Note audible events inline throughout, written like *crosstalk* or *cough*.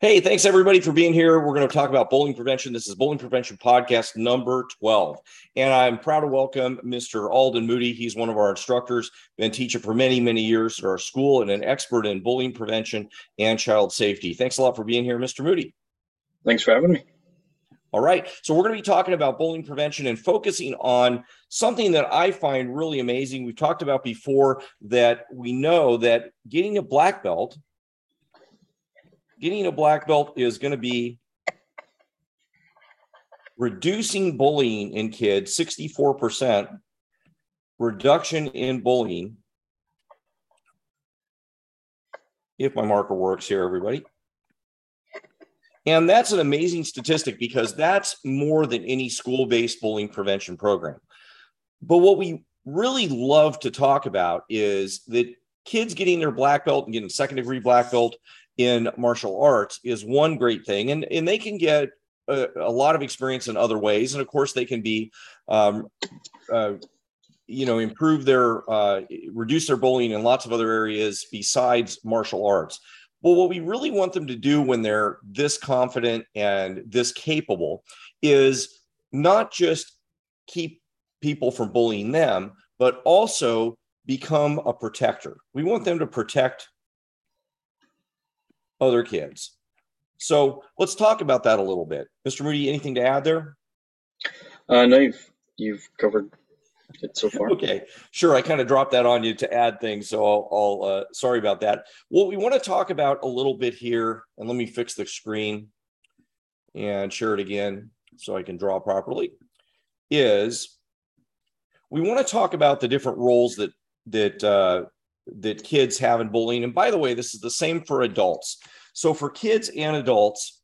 Hey, thanks everybody for being here. We're going to talk about bullying prevention. This is Bullying Prevention Podcast number 12. And I'm proud to welcome Mr. Alden Moody. He's one of our instructors, been teaching for many, many years at our school and an expert in bullying prevention and child safety. Thanks a lot for being here, Mr. Moody. Thanks for having me. All right. So we're going to be talking about bullying prevention and focusing on something that I find really amazing. We've talked about before that we know that getting a black belt getting a black belt is going to be reducing bullying in kids 64% reduction in bullying. If my marker works here everybody. And that's an amazing statistic because that's more than any school-based bullying prevention program. But what we really love to talk about is that kids getting their black belt and getting second degree black belt in martial arts is one great thing and and they can get a, a lot of experience in other ways and of course they can be um, uh, you know improve their uh, reduce their bullying in lots of other areas besides martial arts. Well what we really want them to do when they're this confident and this capable is not just keep people from bullying them but also become a protector. We want them to protect other kids. So let's talk about that a little bit. Mr. Moody, anything to add there? Uh, no, you've, you've covered it so far. okay, sure. I kind of dropped that on you to add things, so I'll, I'll uh, sorry about that. What we want to talk about a little bit here, and let me fix the screen and share it again so I can draw properly, is we want to talk about the different roles that that uh, that kids have in bullying. And by the way, this is the same for adults. So for kids and adults,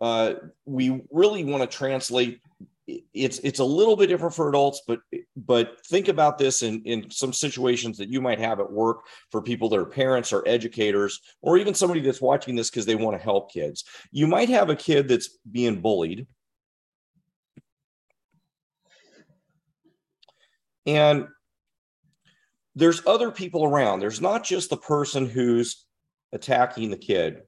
uh, we really want to translate. It's it's a little bit different for adults, but but think about this in in some situations that you might have at work for people that are parents or educators, or even somebody that's watching this because they want to help kids. You might have a kid that's being bullied. And there's other people around. There's not just the person who's attacking the kid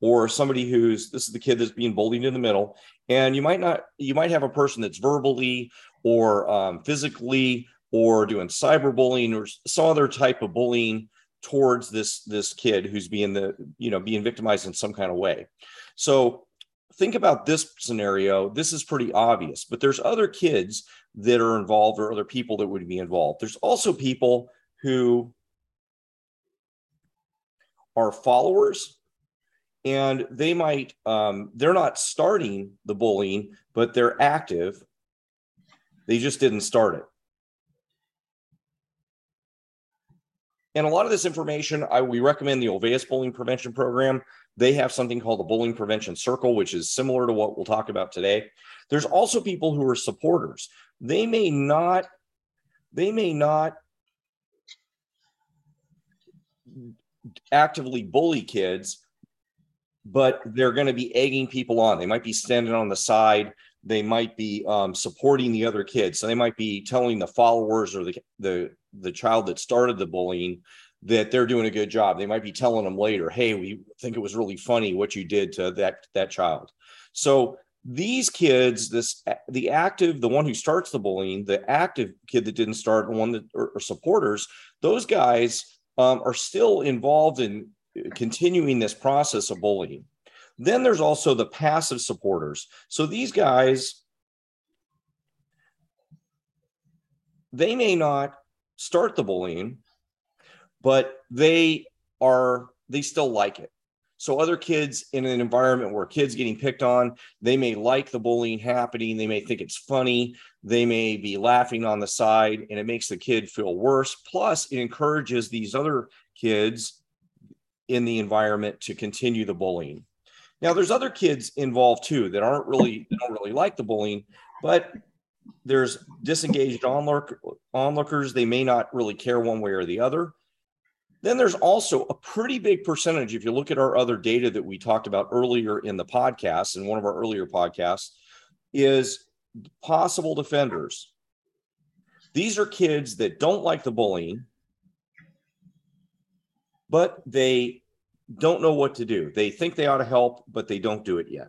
or somebody who's this is the kid that's being bullied in the middle. And you might not you might have a person that's verbally or um, physically or doing cyberbullying or some other type of bullying towards this this kid who's being the you know being victimized in some kind of way. So think about this scenario. This is pretty obvious but there's other kids that are involved or other people that would be involved. There's also people who are followers and they might um, they're not starting the bullying but they're active. They just didn't start it. And a lot of this information i we recommend the Olweus bullying prevention program. They have something called the bullying prevention circle which is similar to what we'll talk about today. There's also people who are supporters. They may not they may not actively bully kids, but they're going to be egging people on. They might be standing on the side. They might be um, supporting the other kids. So they might be telling the followers or the, the the child that started the bullying that they're doing a good job. They might be telling them later, "Hey, we think it was really funny what you did to that that child." So these kids, this the active, the one who starts the bullying, the active kid that didn't start, one that are, are supporters, those guys um, are still involved in continuing this process of bullying. Then there's also the passive supporters. So these guys, they may not start the bullying, but they are, they still like it. So other kids in an environment where kids getting picked on, they may like the bullying happening. They may think it's funny. They may be laughing on the side, and it makes the kid feel worse. Plus, it encourages these other kids in the environment to continue the bullying. Now, there's other kids involved too that aren't really don't really like the bullying, but there's disengaged onlook, onlookers. They may not really care one way or the other. Then there's also a pretty big percentage. If you look at our other data that we talked about earlier in the podcast, in one of our earlier podcasts, is possible defenders. These are kids that don't like the bullying, but they don't know what to do. They think they ought to help, but they don't do it yet.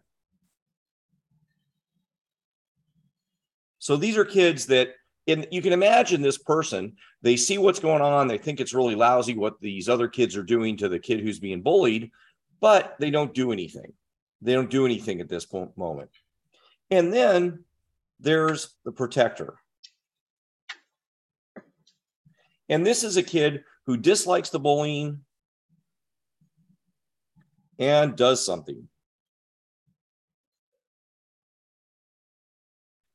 So these are kids that and you can imagine this person, they see what's going on, they think it's really lousy what these other kids are doing to the kid who's being bullied, but they don't do anything. They don't do anything at this point, moment. And then there's the protector. And this is a kid who dislikes the bullying and does something.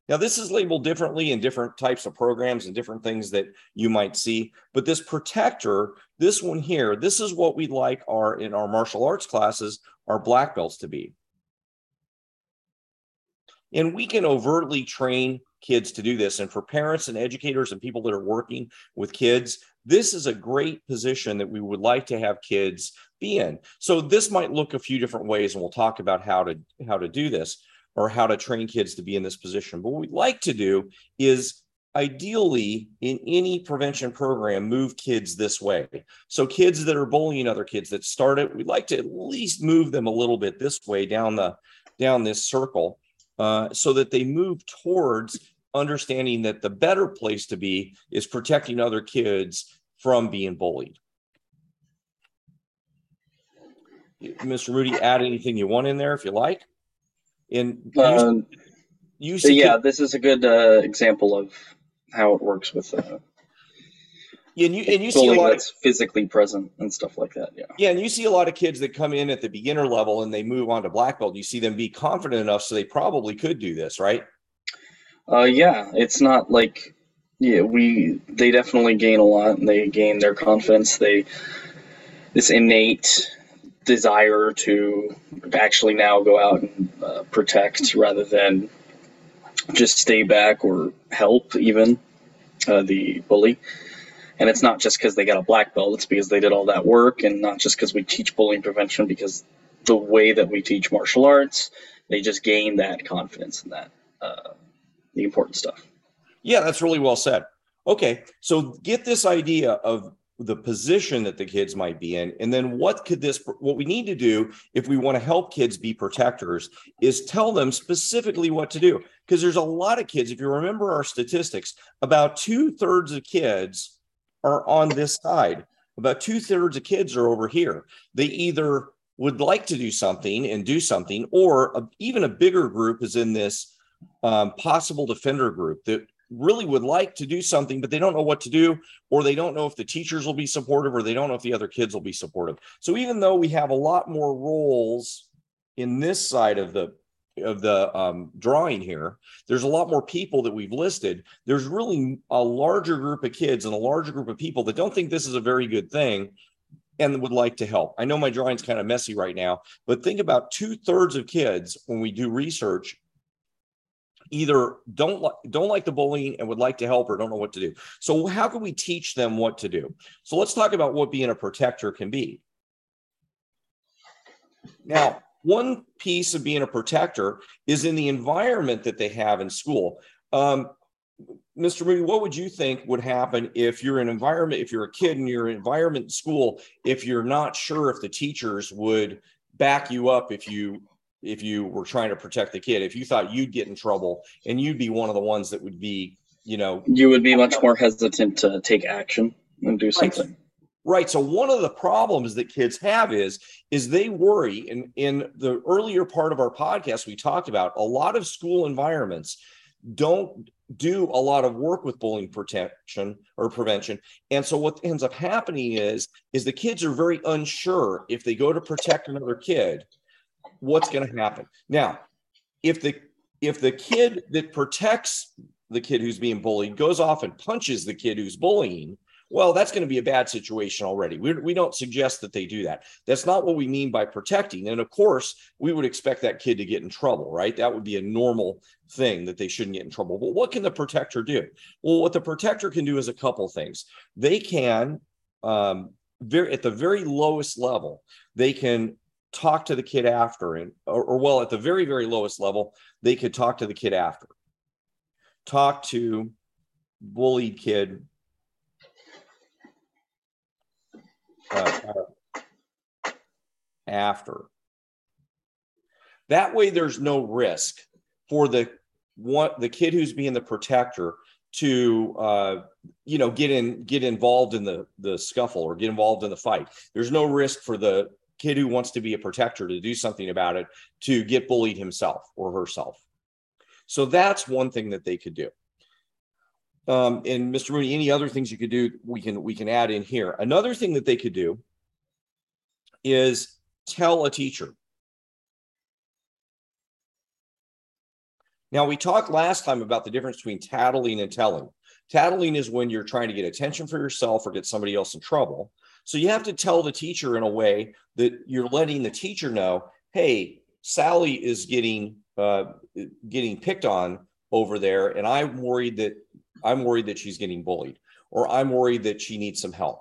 Now, this is labeled differently in different types of programs and different things that you might see. But this protector, this one here, this is what we'd like our in our martial arts classes, our black belts to be. And we can overtly train kids to do this. And for parents and educators and people that are working with kids, this is a great position that we would like to have kids be in. So this might look a few different ways, and we'll talk about how to how to do this or how to train kids to be in this position. But what we'd like to do is ideally in any prevention program move kids this way. So kids that are bullying other kids that start it we'd like to at least move them a little bit this way down the down this circle uh, so that they move towards understanding that the better place to be is protecting other kids from being bullied. Mr Moody add anything you want in there if you like and uh, you see, yeah, this is a good uh, example of how it works with. Uh, and you and you see a lot that's of, physically present and stuff like that. Yeah. Yeah, and you see a lot of kids that come in at the beginner level and they move on to black belt. You see them be confident enough, so they probably could do this, right? Uh, yeah, it's not like yeah, we they definitely gain a lot and they gain their confidence. They this innate desire to actually now go out and uh, protect rather than just stay back or help even uh, the bully. And it's not just because they got a black belt, it's because they did all that work, and not just because we teach bullying prevention, because the way that we teach martial arts, they just gain that confidence in that, uh, the important stuff. Yeah, that's really well said. Okay, so get this idea of the position that the kids might be in. And then what could this what we need to do if we want to help kids be protectors is tell them specifically what to do. Because there's a lot of kids if you remember our statistics about two-thirds of kids are on this side. About two-thirds of kids are over here. They either would like to do something and do something or a, even a bigger group is in this um, possible defender group that really would like to do something, but they don't know what to do, or they don't know if the teachers will be supportive, or they don't know if the other kids will be supportive. So even though we have a lot more roles in this side of the of the um, drawing here, there's a lot more people that we've listed. There's really a larger group of kids and a larger group of people that don't think this is a very good thing and would like to help. I know my drawing's kind of messy right now, but think about two thirds of kids when we do research either don't like don't like the bullying and would like to help or don't know what to do. So how can we teach them what to do? So let's talk about what being a protector can be. Now, one piece of being a protector is in the environment that they have in school. Um, Mr. Moody, what would you think would happen if you're an environment, if you're a kid in your environment in school, if you're not sure if the teachers would back you up if you if you were trying to protect the kid if you thought you'd get in trouble and you'd be one of the ones that would be you know you would be much more hesitant to take action and do something right. Right. So one of the problems that kids have is is they worry. And in the earlier part of our podcast, we talked about a lot of school environments don't do a lot of work with bullying protection or prevention. And so what ends up happening is is the kids are very unsure if they go to protect another kid what's going to happen. Now, if the if the kid that protects the kid who's being bullied goes off and punches the kid who's bullying, well, that's going to be a bad situation already. We, we don't suggest that they do that. That's not what we mean by protecting. And of course, we would expect that kid to get in trouble, right? That would be a normal thing that they shouldn't get in trouble. But what can the protector do? Well, what the protector can do is a couple things. They can, um, very at the very lowest level, they can talk to the kid after and or, or, well at the very very lowest level they could talk to the kid after talk to bullied kid uh, after. That way, there's no risk for the one the kid who's being the protector to uh, you know get in get involved in the the scuffle or get involved in the fight. There's no risk for the kid who wants to be a protector to do something about it to get bullied himself or herself. So that's one thing that they could do. Um, and Mr. Moody, any other things you could do, we can we can add in here. Another thing that they could do is tell a teacher. Now, we talked last time about the difference between tattling and telling. Tattling is when you're trying to get attention for yourself or get somebody else in trouble. So you have to tell the teacher in a way that you're letting the teacher know, hey, Sally is getting uh, getting picked on over there, and I'm worried that I'm worried that she's getting bullied, or I'm worried that she needs some help.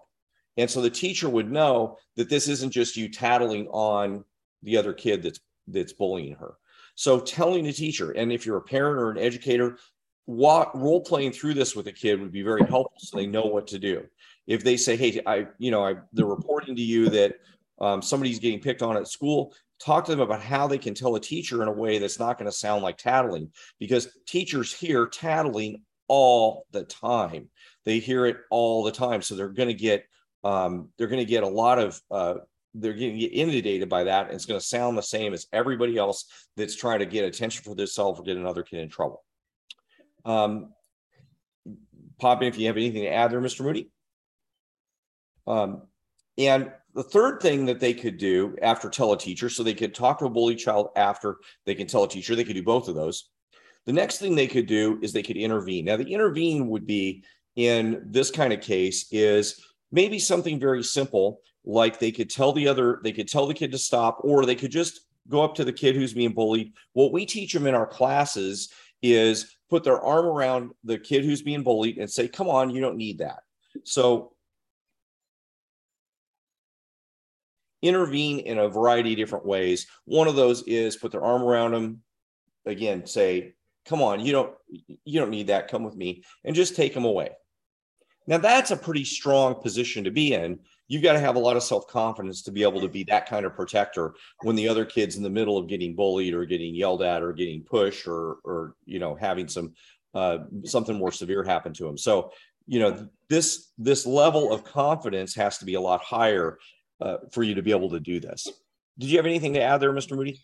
And so the teacher would know that this isn't just you tattling on the other kid that's that's bullying her. So telling the teacher, and if you're a parent or an educator, what role playing through this with a kid would be very helpful so they know what to do. If they say, hey, I, you know, I, they're reporting to you that um, somebody's getting picked on at school, talk to them about how they can tell a teacher in a way that's not going to sound like tattling because teachers hear tattling all the time. They hear it all the time. So they're going to get, um, they're going to get a lot of, uh, they're going to get inundated by that. And it's going to sound the same as everybody else that's trying to get attention for themselves or get another kid in trouble. Um, pop in if you have anything to add there, Mr. Moody. Um, and the third thing that they could do after tell a teacher, so they could talk to a bully child after they can tell a teacher, they could do both of those. The next thing they could do is they could intervene. Now, the intervene would be in this kind of case is maybe something very simple like they could tell the other they could tell the kid to stop or they could just go up to the kid who's being bullied what we teach them in our classes is put their arm around the kid who's being bullied and say come on you don't need that so intervene in a variety of different ways. One of those is put their arm around them. Again say come on you don't you don't need that. Come with me and just take them away. Now that's a pretty strong position to be in. You've got to have a lot of self-confidence to be able to be that kind of protector when the other kid's in the middle of getting bullied or getting yelled at or getting pushed or or you know having some uh, something more severe happen to them so you know this this level of confidence has to be a lot higher uh, for you to be able to do this did you have anything to add there mr moody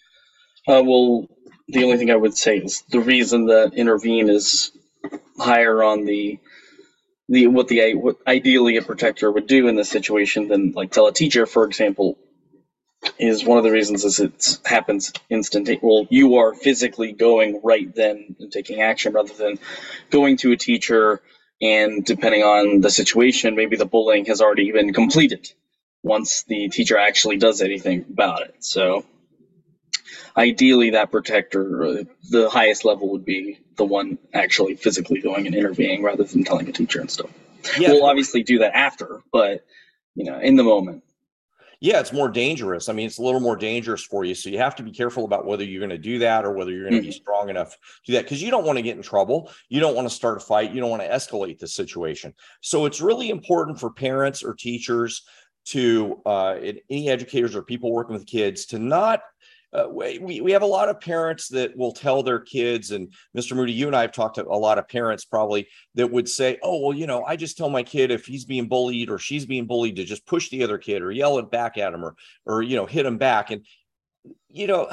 uh, well the only thing i would say is the reason that intervene is higher on the the what the what ideally a protector would do in this situation than like tell a teacher, for example, is one of the reasons is it happens instantaneously. Well, you are physically going right then and taking action rather than going to a teacher and depending on the situation, maybe the bullying has already been completed once the teacher actually does anything about it. So ideally that protector, the highest level would be the one actually physically going and intervening rather than telling a teacher and stuff. Yeah. We'll obviously do that after, but you know, in the moment. Yeah, it's more dangerous. I mean, it's a little more dangerous for you. So you have to be careful about whether you're going to do that or whether you're going to mm-hmm. be strong enough to do that because you don't want to get in trouble. You don't want to start a fight. You don't want to escalate the situation. So it's really important for parents or teachers to uh, any educators or people working with kids to not uh, we, we have a lot of parents that will tell their kids, and Mr. Moody, you and I have talked to a lot of parents probably that would say, Oh, well, you know, I just tell my kid if he's being bullied or she's being bullied to just push the other kid or yell it back at him or, or, you know, hit him back. And, you know,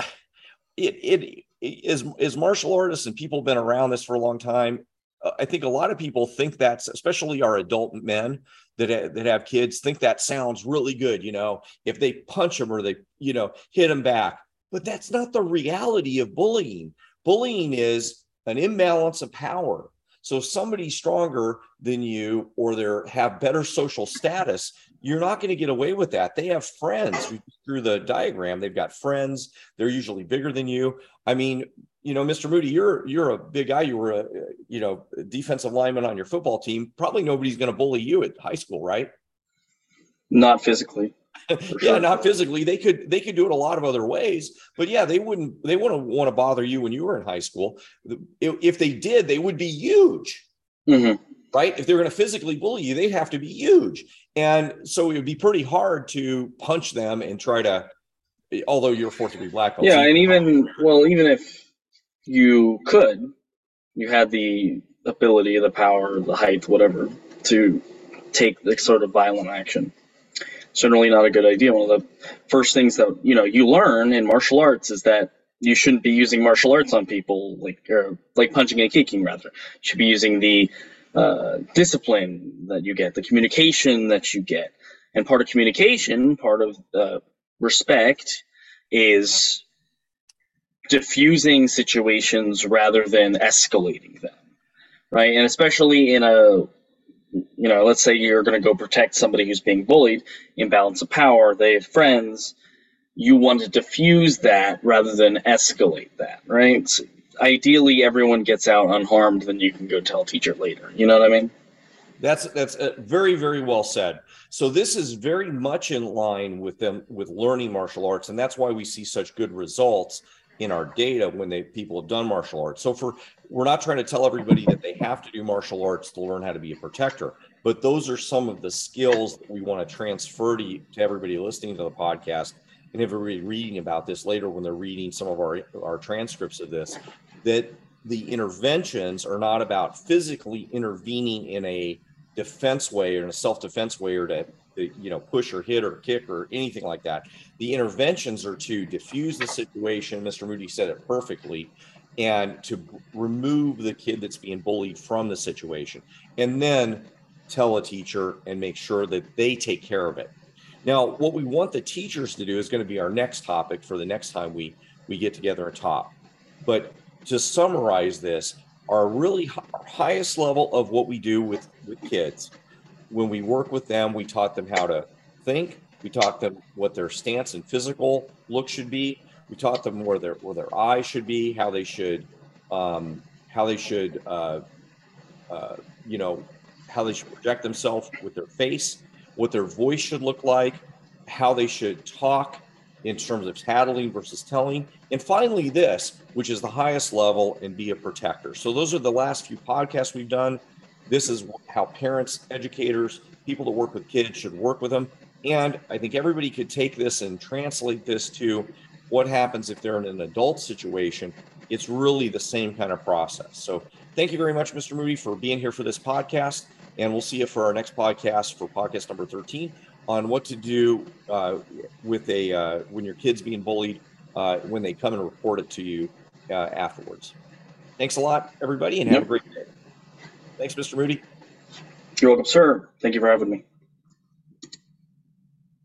it, it, is, is martial artists and people have been around this for a long time. Uh, I think a lot of people think that's, especially our adult men that, that have kids, think that sounds really good. You know, if they punch them or they, you know, hit them back, but that's not the reality of bullying. Bullying is an imbalance of power. So if somebody's stronger than you or they have better social status, you're not going to get away with that. They have friends through the diagram. They've got friends. They're usually bigger than you. I mean, you know, Mr. Moody, you're you're a big guy. You were a you know defensive lineman on your football team. Probably nobody's going to bully you at high school, right? Not physically. *laughs* yeah, not physically. They could they could do it a lot of other ways, but yeah, they wouldn't they wouldn't want to bother you when you were in high school. If, they did, they would be huge. Mm-hmm. Right? If they're going to physically bully you, they'd have to be huge. And so it would be pretty hard to punch them and try to although you're fourth degree black belt. Yeah, and even well, even if you could, you had the ability, the power, the height, whatever, to take the sort of violent action. Certainly not a good idea. One of the first things that you know you learn in martial arts is that you shouldn't be using martial arts on people like or like punching and kicking. Rather, you should be using the uh, discipline that you get, the communication that you get, and part of communication, part of uh, respect, is diffusing situations rather than escalating them right? And especially in a you know let's say you're going to go protect somebody who's being bullied imbalance of power they have friends you want to diffuse that rather than escalate that right? So ideally everyone gets out unharmed then you can go tell teacher later you know what i mean? That's that's uh, very very well said. So this is very much in line with them with learning martial arts, and that's why we see such good results in our data when they people have done martial arts. So for we're not trying to tell everybody that they have to do martial arts to learn how to be a protector, but those are some of the skills that we want to transfer to, to everybody listening to the podcast and everybody reading about this later when they're reading some of our our transcripts of this that the interventions are not about physically intervening in a defense way or in a self-defense way or to, to, you know push or hit or kick or anything like that. The interventions are to diffuse the situation mr moody said it perfectly and to remove the kid that's being bullied from the situation and then tell a teacher and make sure that they take care of it. Now what we want the teachers to do is going to be our next topic for the next time we we get together and talk. But to summarize this our really highest level of what we do with with kids when we work with them we taught them how to think. We taught them what their stance and physical look should be. We taught them where their where their eyes should be how they should um, how they should uh, uh, you know how they should project themselves with their face what their voice should look like how they should talk in terms of tattling versus telling. And finally this which is the highest level and be a protector. So those are the last few podcasts we've done this is how parents educators people that work with kids should work with them. And i think everybody could take this and translate this to what happens if they're in an adult situation. It's really the same kind of process. So thank you very much mr moody for being here for this podcast. And we'll see you for our next podcast for podcast number 13 on what to do uh, with a uh, when your kid's being bullied uh, when they come and report it to you uh, afterwards. Thanks a lot, everybody, and have a great day. Thanks, Mr. Moody. you're welcome sir thank you for having me